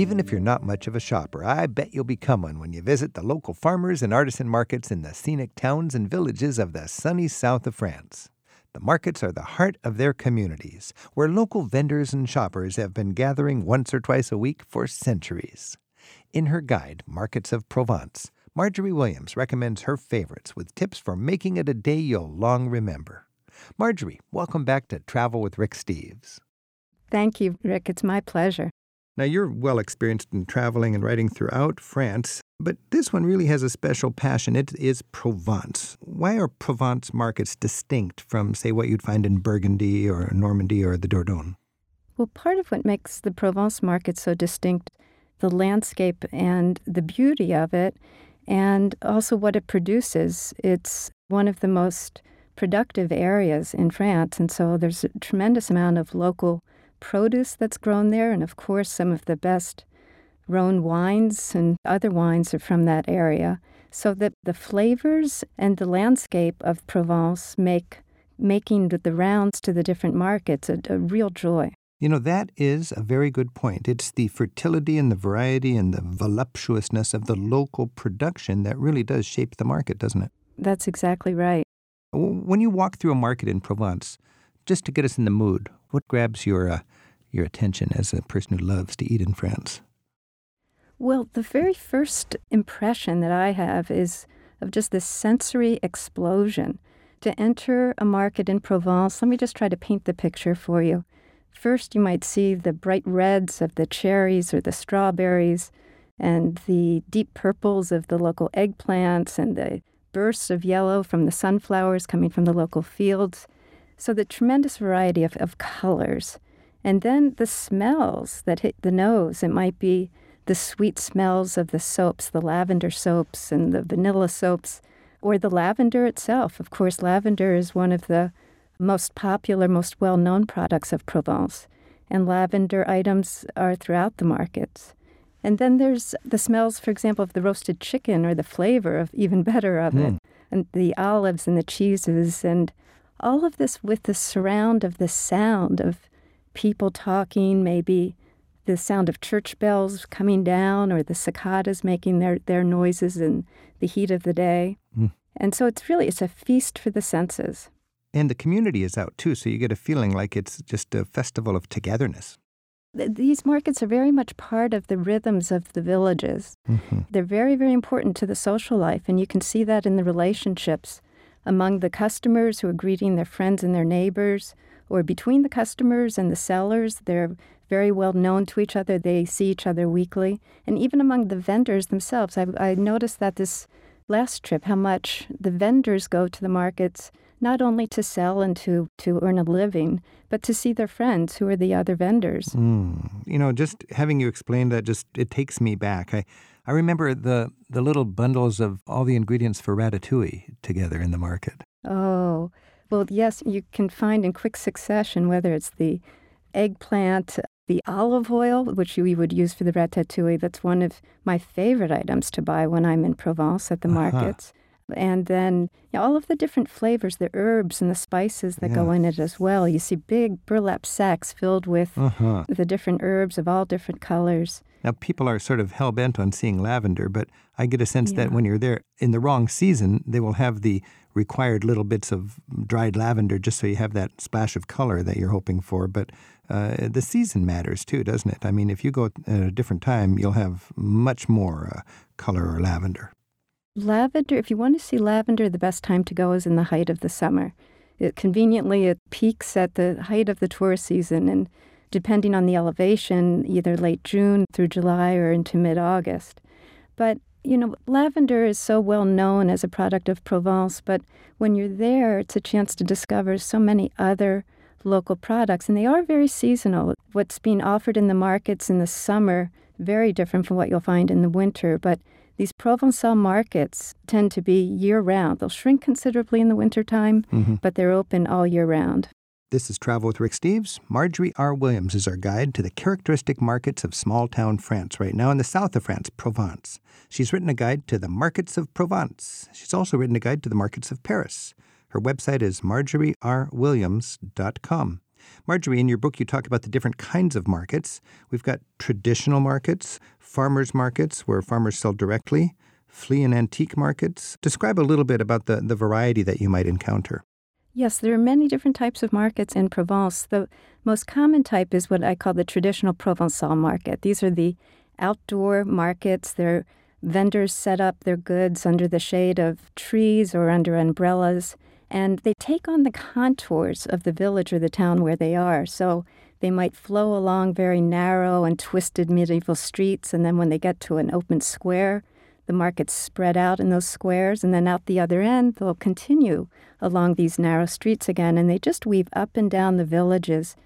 Even if you're not much of a shopper, I bet you'll become one when you visit the local farmers and artisan markets in the scenic towns and villages of the sunny south of France. The markets are the heart of their communities, where local vendors and shoppers have been gathering once or twice a week for centuries. In her guide, Markets of Provence, Marjorie Williams recommends her favorites with tips for making it a day you'll long remember. Marjorie, welcome back to Travel with Rick Steves. Thank you, Rick. It's my pleasure. Now, you're well experienced in traveling and writing throughout France, but this one really has a special passion. It is Provence. Why are Provence markets distinct from, say, what you'd find in Burgundy or Normandy or the Dordogne? Well, part of what makes the Provence market so distinct, the landscape and the beauty of it, and also what it produces. It's one of the most productive areas in France, and so there's a tremendous amount of local produce that's grown there, and of course, some of the best Rhone wines and other wines are from that area. So that the flavors and the landscape of Provence make making the rounds to the different markets a, a real joy. You know, that is a very good point. It's the fertility and the variety and the voluptuousness of the local production that really does shape the market, doesn't it? That's exactly right. When you walk through a market in Provence, just to get us in the mood, what grabs your uh, your attention as a person who loves to eat in France? Well, the very first impression that I have is of just this sensory explosion. To enter a market in Provence, let me just try to paint the picture for you. First, you might see the bright reds of the cherries or the strawberries, and the deep purples of the local eggplants, and the bursts of yellow from the sunflowers coming from the local fields. So, the tremendous variety of, of colors. And then the smells that hit the nose. It might be the sweet smells of the soaps, the lavender soaps and the vanilla soaps, or the lavender itself. Of course, lavender is one of the most popular, most well known products of Provence. And lavender items are throughout the markets. And then there's the smells, for example, of the roasted chicken or the flavor of even better of mm. it, and the olives and the cheeses, and all of this with the surround of the sound of people talking, maybe the sound of church bells coming down or the cicadas making their, their noises in the heat of the day. Mm. And so it's really it's a feast for the senses. And the community is out too, so you get a feeling like it's just a festival of togetherness. These markets are very much part of the rhythms of the villages. Mm-hmm. They're very, very important to the social life, and you can see that in the relationships among the customers who are greeting their friends and their neighbors, or between the customers and the sellers. They're very well known to each other. They see each other weekly. And even among the vendors themselves, I, I noticed that this last trip, how much the vendors go to the markets not only to sell and to, to earn a living, but to see their friends who are the other vendors. Mm. You know, just having you explain that, just it takes me back. I, I remember the, the little bundles of all the ingredients for ratatouille together in the market. Oh, well, yes, you can find in quick succession whether it's the eggplant, the olive oil, which we would use for the ratatouille. That's one of my favorite items to buy when I'm in Provence at the uh-huh. markets. And then you know, all of the different flavors, the herbs and the spices that go in it as well. You see big burlap sacks filled with uh-huh. the different herbs of all different colors. Now, people are sort of hell bent on seeing lavender, but I get a sense yeah. that when you're there in the wrong season, they will have the required little bits of dried lavender just so you have that splash of color that you're hoping for. But uh, the season matters too, doesn't it? I mean, if you go at a different time, you'll have much more uh, color or lavender. Lavender, if you want to see lavender, the best time to go is in the height of the summer. It, conveniently, it peaks at the height of the tourist season, and depending on the elevation, either late June through July or into mid August. But you know, lavender is so well known as a product of Provence, but when you're there, it's a chance to discover so many other local products, and they are very seasonal. What's being offered in the markets in the summer, very different from what you'll find in the winter, but these Provençal markets tend to be year round. They'll shrink considerably in the wintertime, mm-hmm. but they're open all year round. This is Travel with Rick Steves. Marjorie R. Williams is our guide to the characteristic markets of small town France, right now in the south of France, Provence. She's written a guide to the markets of Provence. She's also written a guide to the markets of Paris. Her website is marjorier.williams.com. Marjorie, in your book, you talk about the different kinds of markets. We've got traditional markets, farmers markets where farmers sell directly, flea and antique markets. Describe a little bit about the, the variety that you might encounter. Yes, there are many different types of markets in Provence. The most common type is what I call the traditional Provençal market. These are the outdoor markets. They're vendors set up their goods under the shade of trees or under umbrellas, and they take on the contours of the village or the town where they are. So they might flow along very narrow and twisted medieval streets, and then when they get to an open square, the markets spread out in those squares, and then out the other end, they'll continue along these narrow streets again, and they just weave up and down the villages.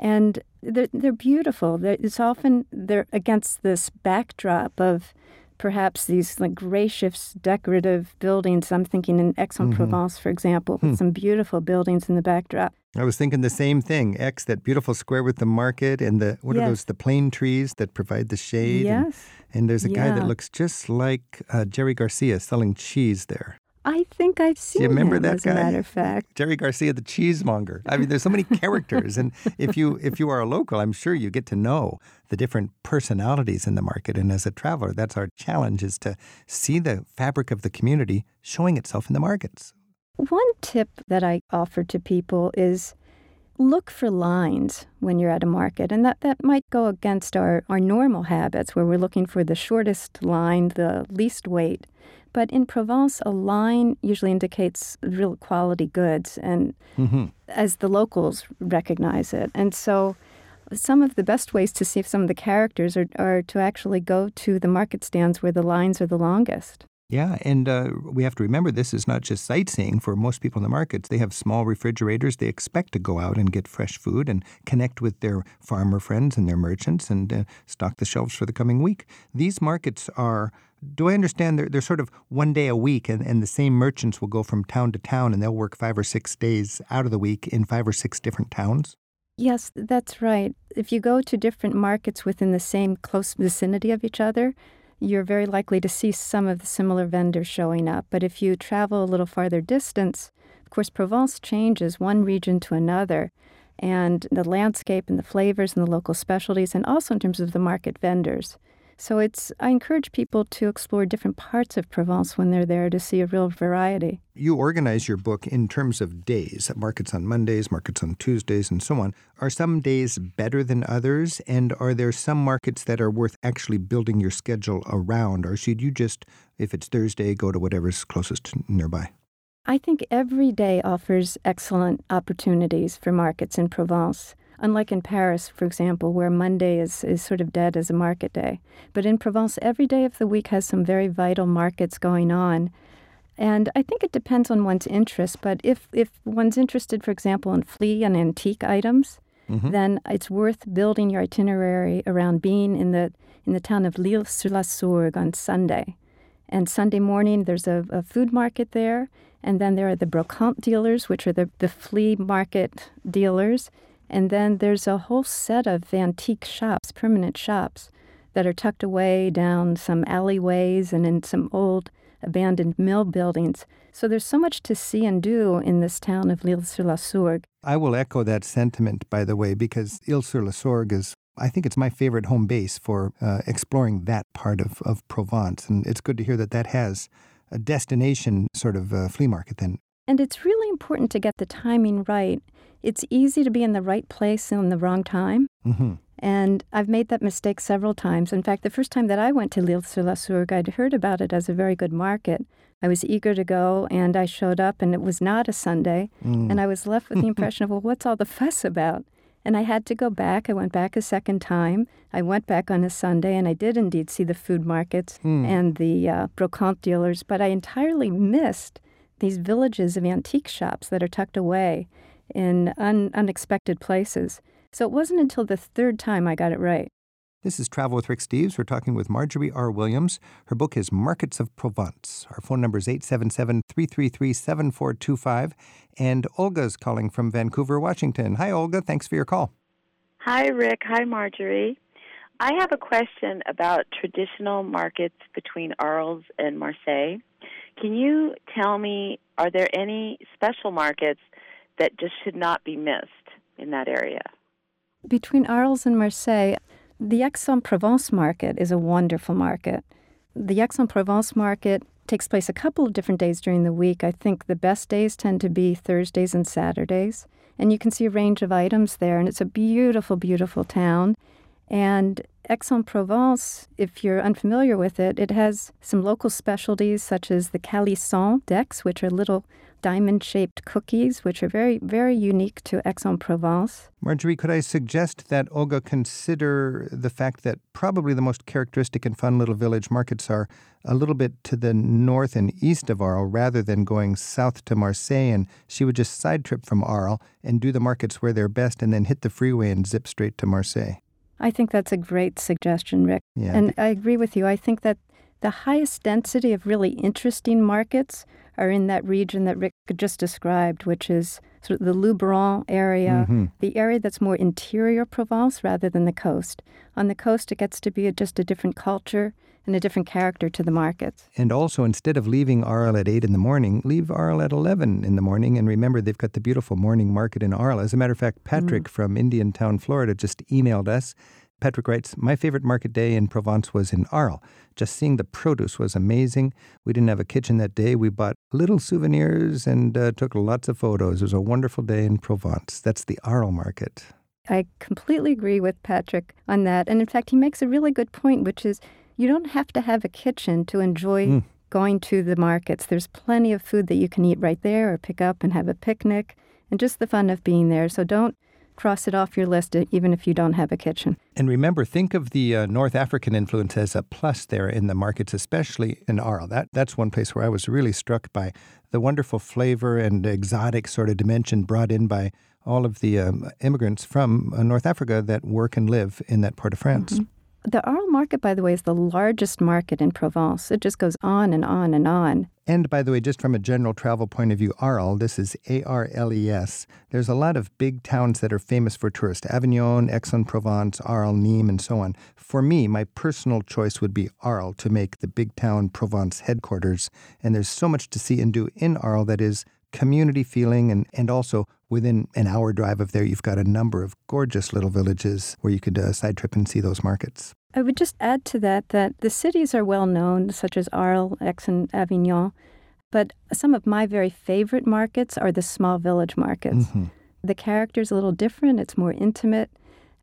And they're, they're beautiful. They're, it's often they're against this backdrop of perhaps these like gracious decorative buildings. I'm thinking in Aix-en-Provence, mm-hmm. for example, with hmm. some beautiful buildings in the backdrop. I was thinking the same thing. Aix, that beautiful square with the market and the what yes. are those? The plane trees that provide the shade. Yes. And, and there's a yeah. guy that looks just like uh, Jerry Garcia selling cheese there. I think I've seen. Do you remember him, that as guy? a matter of fact, Jerry Garcia, the cheesemonger. I mean, there's so many characters, and if you if you are a local, I'm sure you get to know the different personalities in the market. And as a traveler, that's our challenge: is to see the fabric of the community showing itself in the markets. One tip that I offer to people is look for lines when you're at a market. And that, that might go against our, our normal habits where we're looking for the shortest line, the least wait. But in Provence, a line usually indicates real quality goods, and mm-hmm. as the locals recognize it. And so, some of the best ways to see some of the characters are, are to actually go to the market stands where the lines are the longest. Yeah, and uh, we have to remember this is not just sightseeing for most people in the markets. They have small refrigerators. They expect to go out and get fresh food and connect with their farmer friends and their merchants and uh, stock the shelves for the coming week. These markets are do I understand they're, they're sort of one day a week and, and the same merchants will go from town to town and they'll work five or six days out of the week in five or six different towns? Yes, that's right. If you go to different markets within the same close vicinity of each other, you're very likely to see some of the similar vendors showing up. But if you travel a little farther distance, of course, Provence changes one region to another, and the landscape and the flavors and the local specialties, and also in terms of the market vendors. So it's I encourage people to explore different parts of Provence when they're there to see a real variety. You organize your book in terms of days, markets on Mondays, markets on Tuesdays, and so on. Are some days better than others? And are there some markets that are worth actually building your schedule around? Or should you just, if it's Thursday, go to whatever's closest nearby? I think every day offers excellent opportunities for markets in Provence. Unlike in Paris, for example, where Monday is, is sort of dead as a market day. But in Provence, every day of the week has some very vital markets going on. And I think it depends on one's interest. But if, if one's interested, for example, in flea and antique items, mm-hmm. then it's worth building your itinerary around being in the, in the town of L'Isle sur la Sorgue on Sunday. And Sunday morning, there's a, a, food market there. And then there are the brocante dealers, which are the, the flea market dealers. And then there's a whole set of antique shops, permanent shops, that are tucked away down some alleyways and in some old abandoned mill buildings. So there's so much to see and do in this town of l'isle sur la sorgue. I will echo that sentiment, by the way, because l'isle sur la sorgue is, I think it's my favorite home base for uh, exploring that part of, of Provence. And it's good to hear that that has a destination sort of uh, flea market then. And it's really important to get the timing right it's easy to be in the right place in the wrong time. Mm-hmm. And I've made that mistake several times. In fact, the first time that I went to L'Isle sur la Sorgue, I'd heard about it as a very good market. I was eager to go, and I showed up, and it was not a Sunday. Mm. And I was left with the impression of, well, what's all the fuss about? And I had to go back. I went back a second time. I went back on a Sunday, and I did indeed see the food markets mm. and the uh, brocante dealers, but I entirely missed these villages of antique shops that are tucked away in un- unexpected places. So it wasn't until the third time I got it right. This is Travel with Rick Steves. We're talking with Marjorie R. Williams. Her book is Markets of Provence. Our phone number is 877 333 7425. And Olga's calling from Vancouver, Washington. Hi, Olga. Thanks for your call. Hi, Rick. Hi, Marjorie. I have a question about traditional markets between Arles and Marseille. Can you tell me, are there any special markets that just should not be missed. in that area? Between Arles and Marseille, the Aix-en-Provence market is a wonderful market. The Aix-en-Provence market takes place a couple of different days during the week. I think the best days tend to be Thursdays and Saturdays. And you can see a range of items there. And it's a beautiful, beautiful town. And Aix-en-Provence, if you're unfamiliar with it, it has some local specialties such as the calissons d'Aix, which are little diamond shaped cookies, which are very, very unique to Aix en Provence. Marjorie, could I suggest that Olga consider the fact that probably the most characteristic and fun little village markets are a little bit to the north and east of Arles rather than going south to Marseille? And she would just side trip from Arles and do the markets where they're best and then hit the freeway and zip straight to Marseille. I think that's a great suggestion, Rick. Yeah. And I agree with you. I think that the highest density of really interesting markets are in that region that Rick just described, which is sort of the Luberon area, mm-hmm. the area that's more interior Provence rather than the coast. On the coast, it gets to be a, just a different culture and a different character to the markets. And also, instead of leaving Arles at 8 in the morning, leave Arles at 11 in the morning. And remember, they've got the beautiful morning market in Arles. As a matter of fact, Patrick mm. from Indiantown, Florida, just emailed us Patrick writes, My favorite market day in Provence was in Arles. Just seeing the produce was amazing. We didn't have a kitchen that day. We bought little souvenirs and uh, took lots of photos. It was a wonderful day in Provence. That's the Arles market. I completely agree with Patrick on that. And in fact, he makes a really good point, which is you don't have to have a kitchen to enjoy mm. going to the markets. There's plenty of food that you can eat right there or pick up and have a picnic and just the fun of being there. So don't cross it off your list even if you don't have a kitchen. And remember, think of the uh, North African influence as a plus there in the markets, especially in Arles. That, that's one place where I was really struck by the wonderful flavor and exotic sort of dimension brought in by all of the um, immigrants from uh, North Africa that work and live in that part of France. Mm-hmm. The Arles market, by the way, is the largest market in Provence. It just goes on and on and on. And by the way, just from a general travel point of view, Arles, this is A R L E S. There's a lot of big towns that are famous for tourists Avignon, Aix-en-Provence, Arles, Nîmes, and so on. For me, my personal choice would be Arles to make the big town Provence headquarters. And there's so much to see and do in Arles that is community feeling and, and also within an hour drive of there you've got a number of gorgeous little villages where you could uh, side trip and see those markets i would just add to that that the cities are well known such as arles aix and avignon but some of my very favorite markets are the small village markets mm-hmm. the character's a little different it's more intimate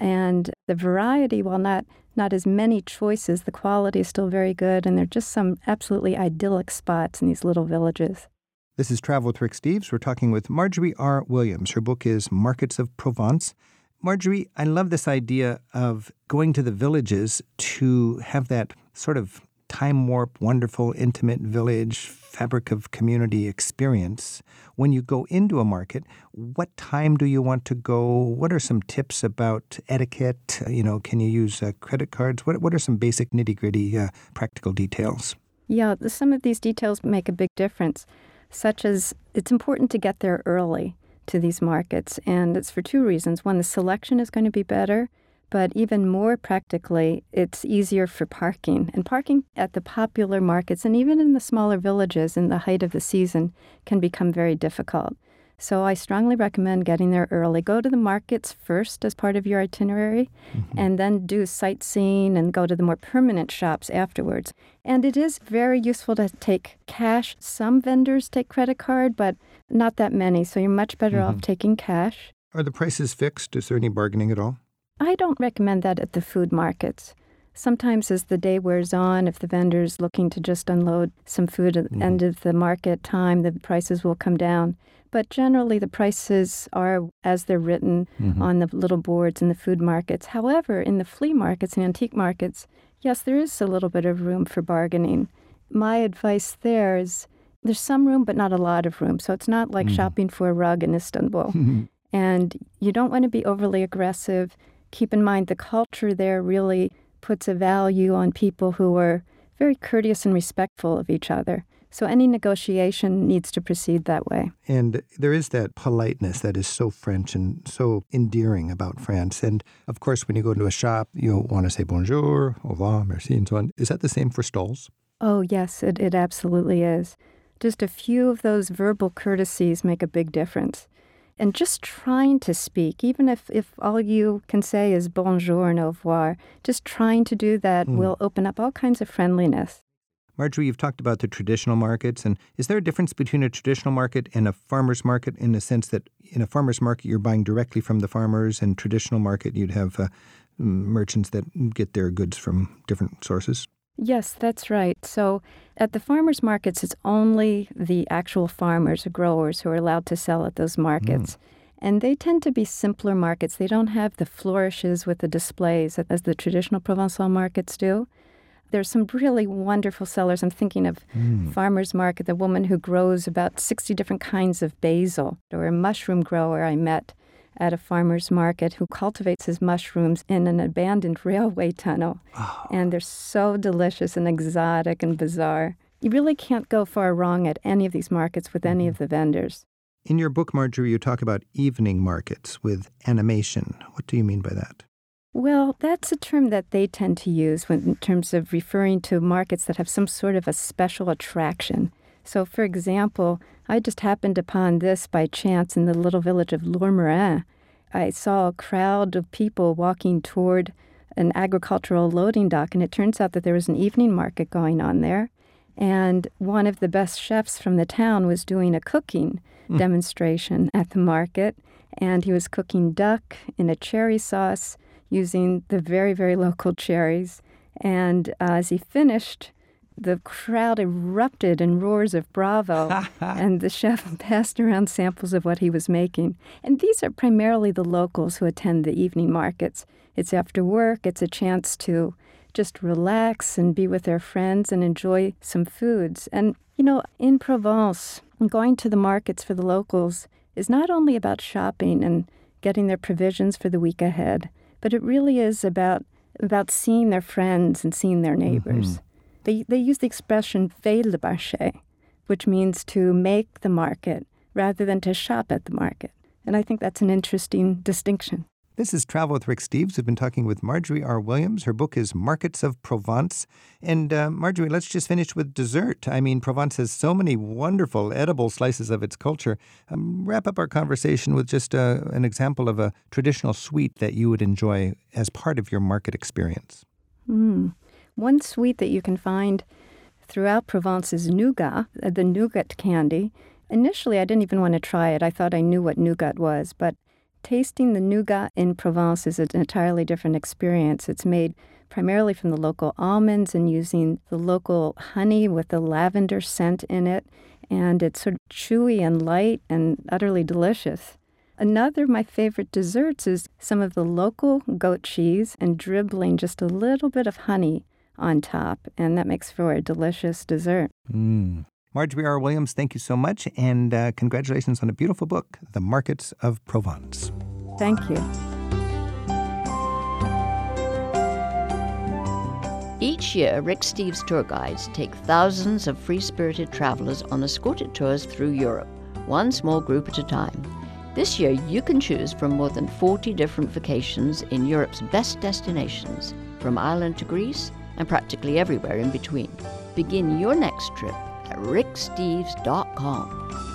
and the variety while not not as many choices the quality is still very good and there are just some absolutely idyllic spots in these little villages this is Travel with Rick Steves. We're talking with Marjorie R. Williams. Her book is Markets of Provence. Marjorie, I love this idea of going to the villages to have that sort of time warp, wonderful, intimate village, fabric of community experience. When you go into a market, what time do you want to go? What are some tips about etiquette? You know, can you use uh, credit cards? What, what are some basic nitty gritty uh, practical details? Yeah, some of these details make a big difference such as it's important to get there early to these markets. And it's for two reasons. One, the selection is going to be better, but even more practically, it's easier for parking. And parking at the popular markets and even in the smaller villages in the height of the season can become very difficult. So I strongly recommend getting there early. Go to the markets first as part of your itinerary, mm-hmm. and then do sightseeing and go to the more permanent shops afterwards. And it is very useful to take cash. Some vendors take credit card, but not that many. So you're much better mm-hmm. off taking cash. Are the prices fixed? Is there any bargaining at all? I don't recommend that at the food markets. Sometimes, as the day wears on, if the vendor's looking to just unload some food at the mm-hmm. end of the market time, the prices will come down. But generally, the prices are as they're written mm-hmm. on the little boards in the food markets. However, in the flea markets and antique markets, yes, there is a little bit of room for bargaining. My advice there is there's some room, but not a lot of room. So it's not like mm-hmm. shopping for a rug in Istanbul. and you don't want to be overly aggressive. Keep in mind the culture there really puts a value on people who are very courteous and respectful of each other. So any negotiation needs to proceed that way. And there is that politeness that is so French and so endearing about France. And of course, when you go into a shop, you want to say bonjour, au revoir, merci, and so on. Is that the same for stalls? Oh, yes, it, it absolutely is. Just a few of those verbal courtesies make a big difference. and just trying to speak, even if, if all you can say is bonjour and au revoir, just trying to do that mm. will open up all kinds of friendliness. Marjorie, you've talked about the traditional markets, and is there a difference between a traditional market and a farmer's market in the sense that in a farmer's market you're buying directly from the farmers, and traditional market you'd have uh, merchants that get their goods from different sources? Yes, that's right. So at the farmers markets, it's only the actual farmers or growers who are allowed to sell at those markets. Mm. And they tend to be simpler markets. They don't have the flourishes with the displays as the traditional Provençal markets do. There's some really wonderful sellers. I'm thinking of mm. Farmer's Market, the woman who grows about 60 different kinds of basil, or a mushroom grower I met at a farmer's market who cultivates his mushrooms in an abandoned railway tunnel. Oh. And they're so delicious and exotic and bizarre. You really can't go far wrong at any of these markets with any of mm-hmm. the vendors. In your book, Marjorie, you talk about evening markets with animation. What do you mean by that? Well, that's a term that they tend to use when, in terms of referring to markets that have some sort of a special attraction. So, for example, I just happened upon this by chance in the little village of Lourmarin. I saw a crowd of people walking toward an agricultural loading dock, and it turns out that there was an evening market going on there. And one of the best chefs from the town was doing a cooking mm. demonstration at the market, and he was cooking duck in a cherry sauce using the very, very local cherries. And uh, as he finished, the crowd erupted in roars of bravo, and the chef passed around samples of what he was making. And these are primarily the locals who attend the evening markets. It's after work, it's a chance to just relax and be with their friends and enjoy some foods. And, you know, in Provence, going to the markets for the locals is not only about shopping and getting their provisions for the week ahead, but it really is about about seeing their friends and seeing their neighbors. Mm-hmm. They, they use the expression faire le marché, which means to make the market rather than to shop at the market. And I think that's an interesting distinction. This is Travel with Rick Steves. We've been talking with Marjorie R. Williams. Her book is Markets of Provence. And uh, Marjorie, let's just finish with dessert. I mean, Provence has so many wonderful edible slices of its culture. Um, wrap up our conversation with just uh, an example of a traditional sweet that you would enjoy as part of your market experience. Mm. One sweet that you can find throughout Provence is nougat, uh, the nougat candy. Initially, I didn't even want to try it. I thought I knew what nougat was, but tasting the nougat in Provence is an entirely different experience. It's made primarily from the local almonds and using the local honey with the lavender scent in it, and it's sort of chewy and light and utterly delicious. Another of my favorite desserts is some of the local goat cheese and dribbling just a little bit of honey on top, and that makes for a delicious dessert. Mm. Marjorie R. Williams, thank you so much, and uh, congratulations on a beautiful book, The Markets of Provence. Thank you. Each year, Rick Steves tour guides take thousands of free spirited travelers on escorted tours through Europe, one small group at a time. This year, you can choose from more than 40 different vacations in Europe's best destinations, from Ireland to Greece and practically everywhere in between. Begin your next trip at ricksteves.com.